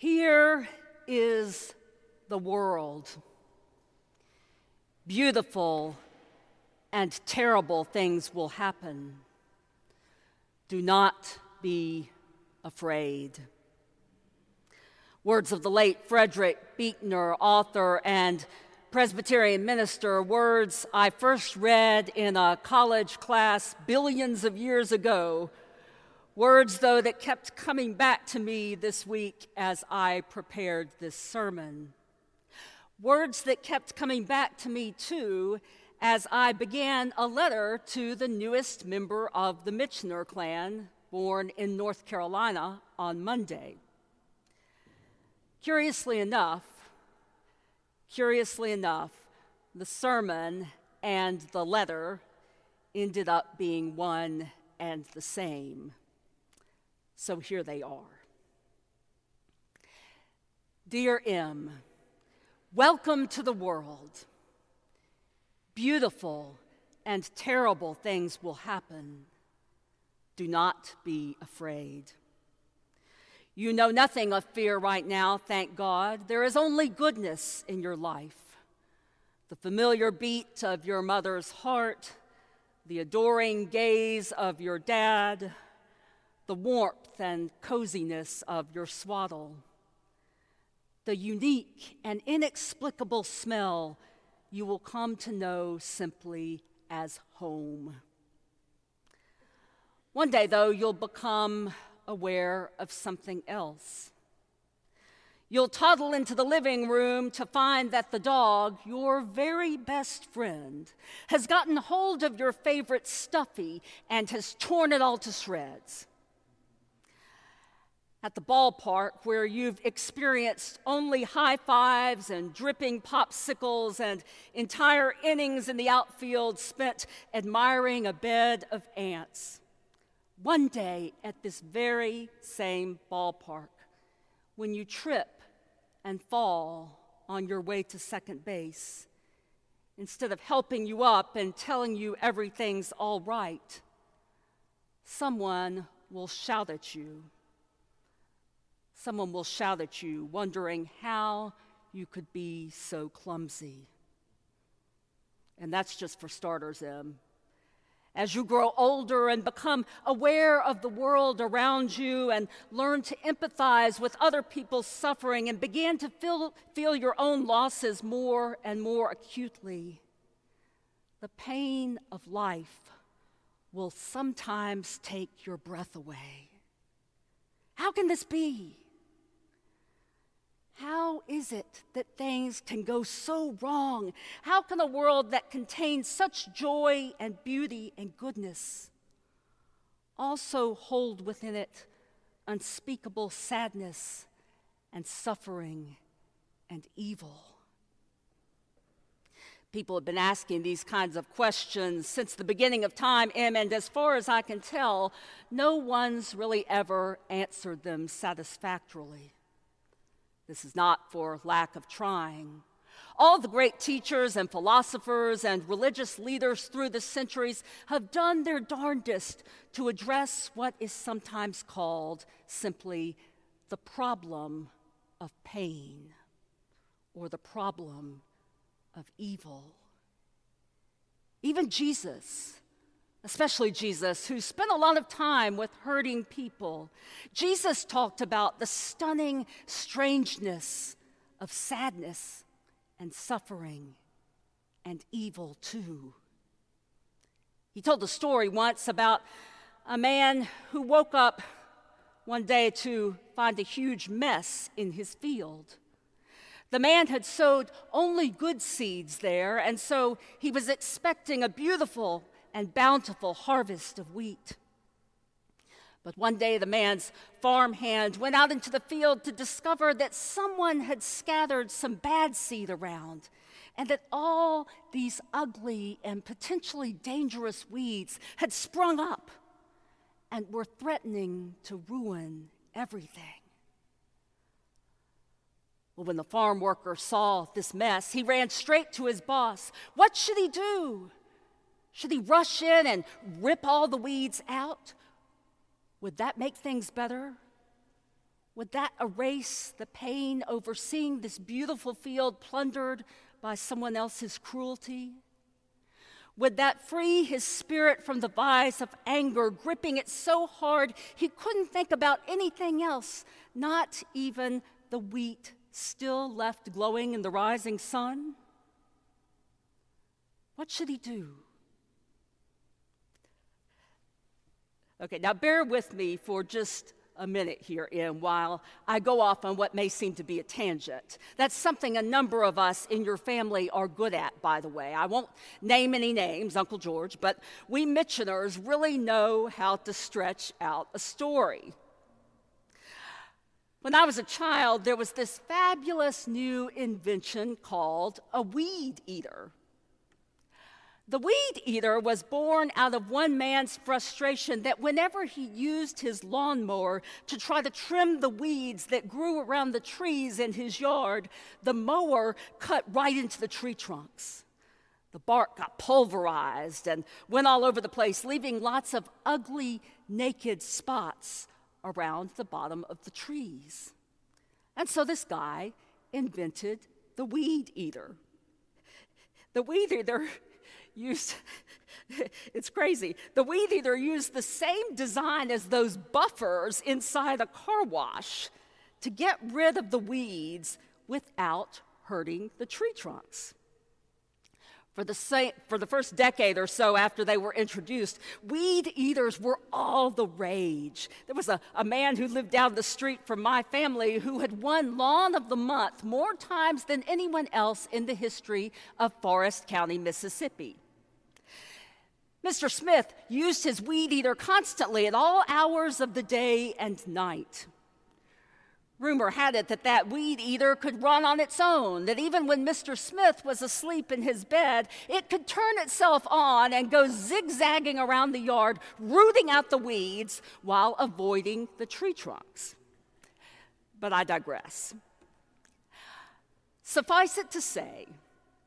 Here is the world. Beautiful and terrible things will happen. Do not be afraid. Words of the late Frederick Buechner, author and Presbyterian minister, words I first read in a college class billions of years ago. Words, though, that kept coming back to me this week as I prepared this sermon. Words that kept coming back to me, too, as I began a letter to the newest member of the Mitchener clan, born in North Carolina on Monday. Curiously enough, Curiously enough, the sermon and the letter ended up being one and the same. So here they are. Dear M, welcome to the world. Beautiful and terrible things will happen. Do not be afraid. You know nothing of fear right now, thank God. There is only goodness in your life. The familiar beat of your mother's heart, the adoring gaze of your dad, the warmth and coziness of your swaddle, the unique and inexplicable smell you will come to know simply as home. One day, though, you'll become aware of something else. You'll toddle into the living room to find that the dog, your very best friend, has gotten hold of your favorite stuffy and has torn it all to shreds. At the ballpark, where you've experienced only high fives and dripping popsicles and entire innings in the outfield spent admiring a bed of ants one day at this very same ballpark when you trip and fall on your way to second base. Instead of helping you up and telling you everything's all right, someone will shout at you. Someone will shout at you, wondering how you could be so clumsy. And that's just for starters, Em. As you grow older and become aware of the world around you and learn to empathize with other people's suffering and begin to feel, feel your own losses more and more acutely, the pain of life will sometimes take your breath away. How can this be? How is it that things can go so wrong? How can a world that contains such joy and beauty and goodness also hold within it unspeakable sadness and suffering and evil? People have been asking these kinds of questions since the beginning of time, and as far as I can tell, no one's really ever answered them satisfactorily. This is not for lack of trying. All the great teachers and philosophers and religious leaders through the centuries have done their darndest to address what is sometimes called simply the problem of pain or the problem of evil. Even Jesus especially Jesus, who spent a lot of time with hurting people. Jesus talked about the stunning strangeness of sadness and suffering and evil, too. He told a story once about a man who woke up one day to find a huge mess in his field. The man had sowed only good seeds there, and so he was expecting a beautiful and bountiful harvest of wheat. But one day the man's farm hand went out into the field to discover that someone had scattered some bad seed around, and that all these ugly and potentially dangerous weeds had sprung up and were threatening to ruin everything. Well, when the farm worker saw this mess, he ran straight to his boss. What should he do? Should he rush in and rip all the weeds out? Would that make things better? Would that erase the pain over seeing this beautiful field plundered by someone else's cruelty? Would that free his spirit from the vice of anger, gripping it so hard he couldn't think about anything else, not even the wheat still left glowing in the rising sun? What should he do? Okay, now bear with me for just a minute here in while I go off on what may seem to be a tangent. That's something a number of us in your family are good at, by the way. I won't name any names, Uncle George, but we Mitcheners really know how to stretch out a story. When I was a child, there was this fabulous new invention called a weed eater. The weed eater was born out of one man's frustration that whenever he used his lawnmower to try to trim the weeds that grew around the trees in his yard, the mower cut right into the tree trunks. The bark got pulverized and went all over the place, leaving lots of ugly, naked spots around the bottom of the trees. And so this guy invented the weed eater. The weed eater used, it's crazy. The weed eater used the same design as those buffers inside a car wash to get rid of the weeds without hurting the tree trunks. For the, same, for the first decade or so after they were introduced, weed eaters were all the rage. There was a, a man who lived down the street from my family who had won Lawn of the Month more times than anyone else in the history of Forrest County, Mississippi. Mr. Smith used his weed eater constantly at all hours of the day and night. Rumor had it that that weed eater could run on its own, that even when Mr. Smith was asleep in his bed, it could turn itself on and go zigzagging around the yard, rooting out the weeds while avoiding the tree trunks. But I digress. Suffice it to say,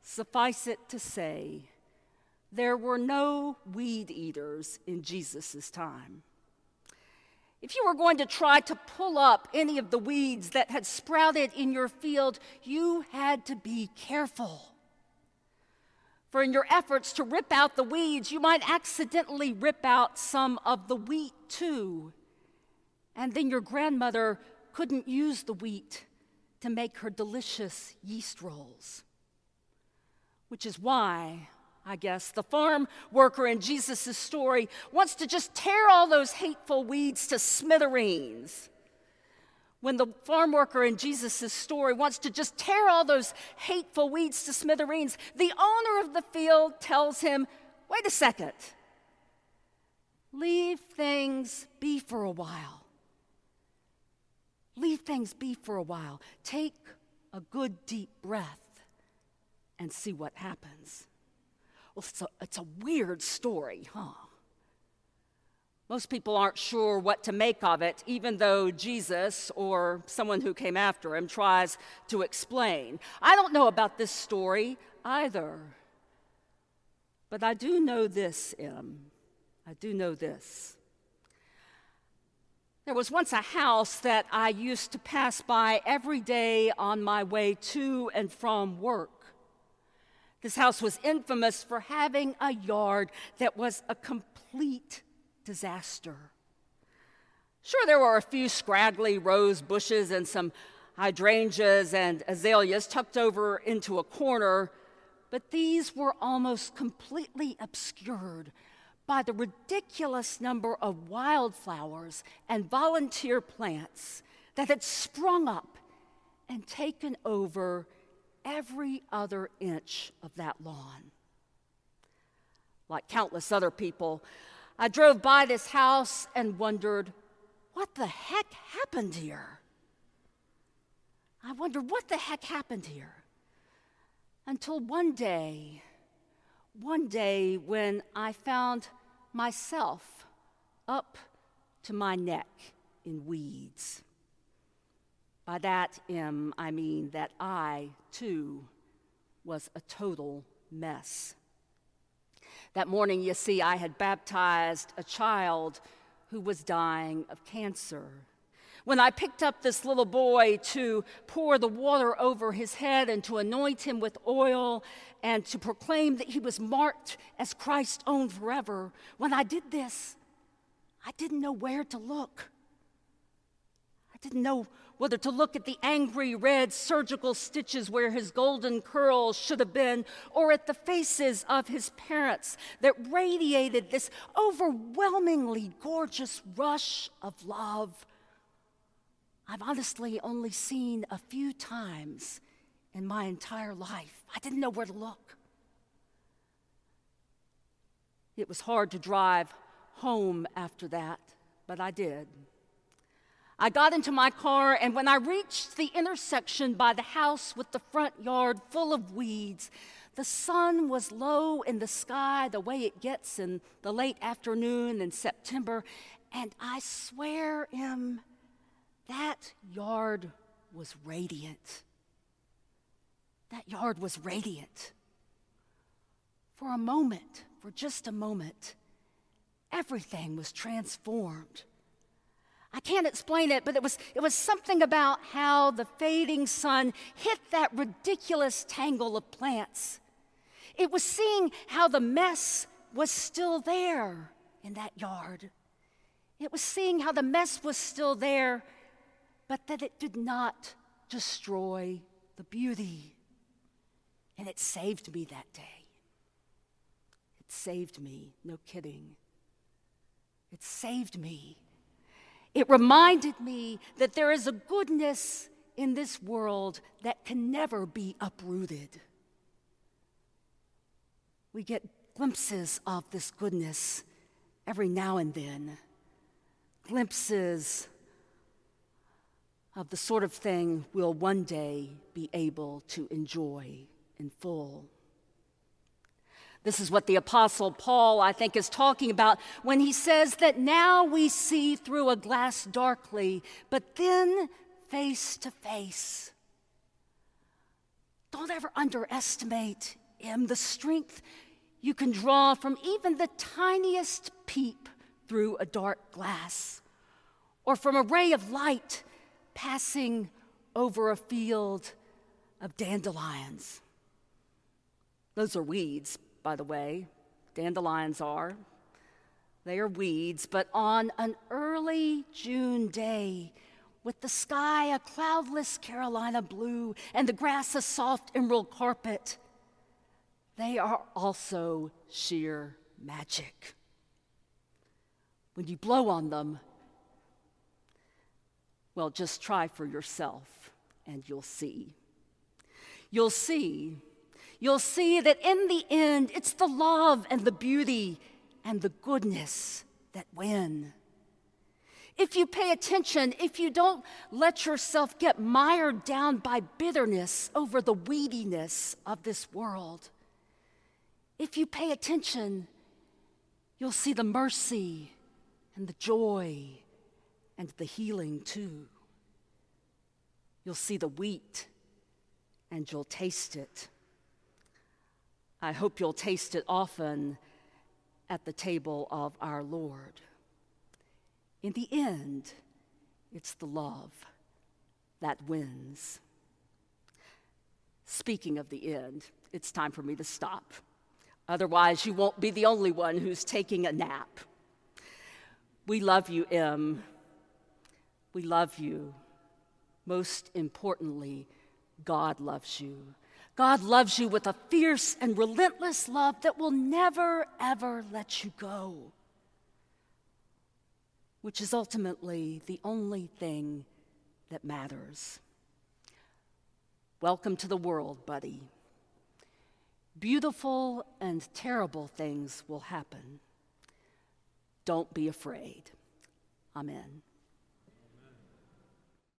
suffice it to say, there were no weed eaters in Jesus' time. If you were going to try to pull up any of the weeds that had sprouted in your field, you had to be careful. For in your efforts to rip out the weeds, you might accidentally rip out some of the wheat too. And then your grandmother couldn't use the wheat to make her delicious yeast rolls. Which is why I guess. The farm worker in Jesus' story wants to just tear all those hateful weeds to smithereens. When the farm worker in Jesus' story wants to just tear all those hateful weeds to smithereens, the owner of the field tells him, wait a second, leave things be for a while. Leave things be for a while. Take a good deep breath and see what happens. Well, it's a, it's a weird story, huh? Most people aren't sure what to make of it, even though Jesus or someone who came after him tries to explain. I don't know about this story either. But I do know this, Em. I do know this. There was once a house that I used to pass by every day on my way to and from work. This house was infamous for having a yard that was a complete disaster. Sure, there were a few scraggly rose bushes and some hydrangeas and azaleas tucked over into a corner, but these were almost completely obscured by the ridiculous number of wildflowers and volunteer plants that had sprung up and taken over every other inch of that lawn. Like countless other people, I drove by this house and wondered, what the heck happened here? I wondered, what the heck happened here? Until one day, one day when I found myself up to my neck in weeds. By that, M, I mean that I, too, was a total mess. That morning, you see, I had baptized a child who was dying of cancer. When I picked up this little boy to pour the water over his head and to anoint him with oil and to proclaim that he was marked as Christ's own forever, when I did this, I didn't know where to look. I didn't know whether to look at the angry red surgical stitches where his golden curls should have been, or at the faces of his parents that radiated this overwhelmingly gorgeous rush of love I've honestly only seen a few times in my entire life. I didn't know where to look. It was hard to drive home after that, but I did. I got into my car, and when I reached the intersection by the house with the front yard full of weeds, the sun was low in the sky the way it gets in the late afternoon in September, and I swear, Em, that yard was radiant. That yard was radiant. For a moment, for just a moment, everything was transformed. I can't explain it, but it was, it was something about how the fading sun hit that ridiculous tangle of plants. It was seeing how the mess was still there in that yard. It was seeing how the mess was still there but that it did not destroy the beauty. And it saved me that day. It saved me, no kidding. It saved me. It reminded me that there is a goodness in this world that can never be uprooted. We get glimpses of this goodness every now and then, glimpses of the sort of thing we'll one day be able to enjoy in full. This is what the Apostle Paul, I think, is talking about when he says that now we see through a glass darkly, but then face to face. Don't ever underestimate him, the strength you can draw from even the tiniest peep through a dark glass, or from a ray of light passing over a field of dandelions. Those are weeds, by the way. Dandelions are. They are weeds, but on an early June day, with the sky a cloudless Carolina blue and the grass a soft emerald carpet, they are also sheer magic. When you blow on them, well, just try for yourself and you'll see. You'll see. You'll see that in the end, it's the love and the beauty and the goodness that win. If you pay attention, if you don't let yourself get mired down by bitterness over the weediness of this world, if you pay attention, you'll see the mercy and the joy and the healing too. You'll see the wheat and you'll taste it. I hope you'll taste it often at the table of our Lord. In the end, it's the love that wins. Speaking of the end, it's time for me to stop. Otherwise, you won't be the only one who's taking a nap. We love you, Em. We love you. Most importantly, God loves you. God loves you with a fierce and relentless love that will never, ever let you go, which is ultimately the only thing that matters. Welcome to the world, buddy. Beautiful and terrible things will happen. Don't be afraid. Amen.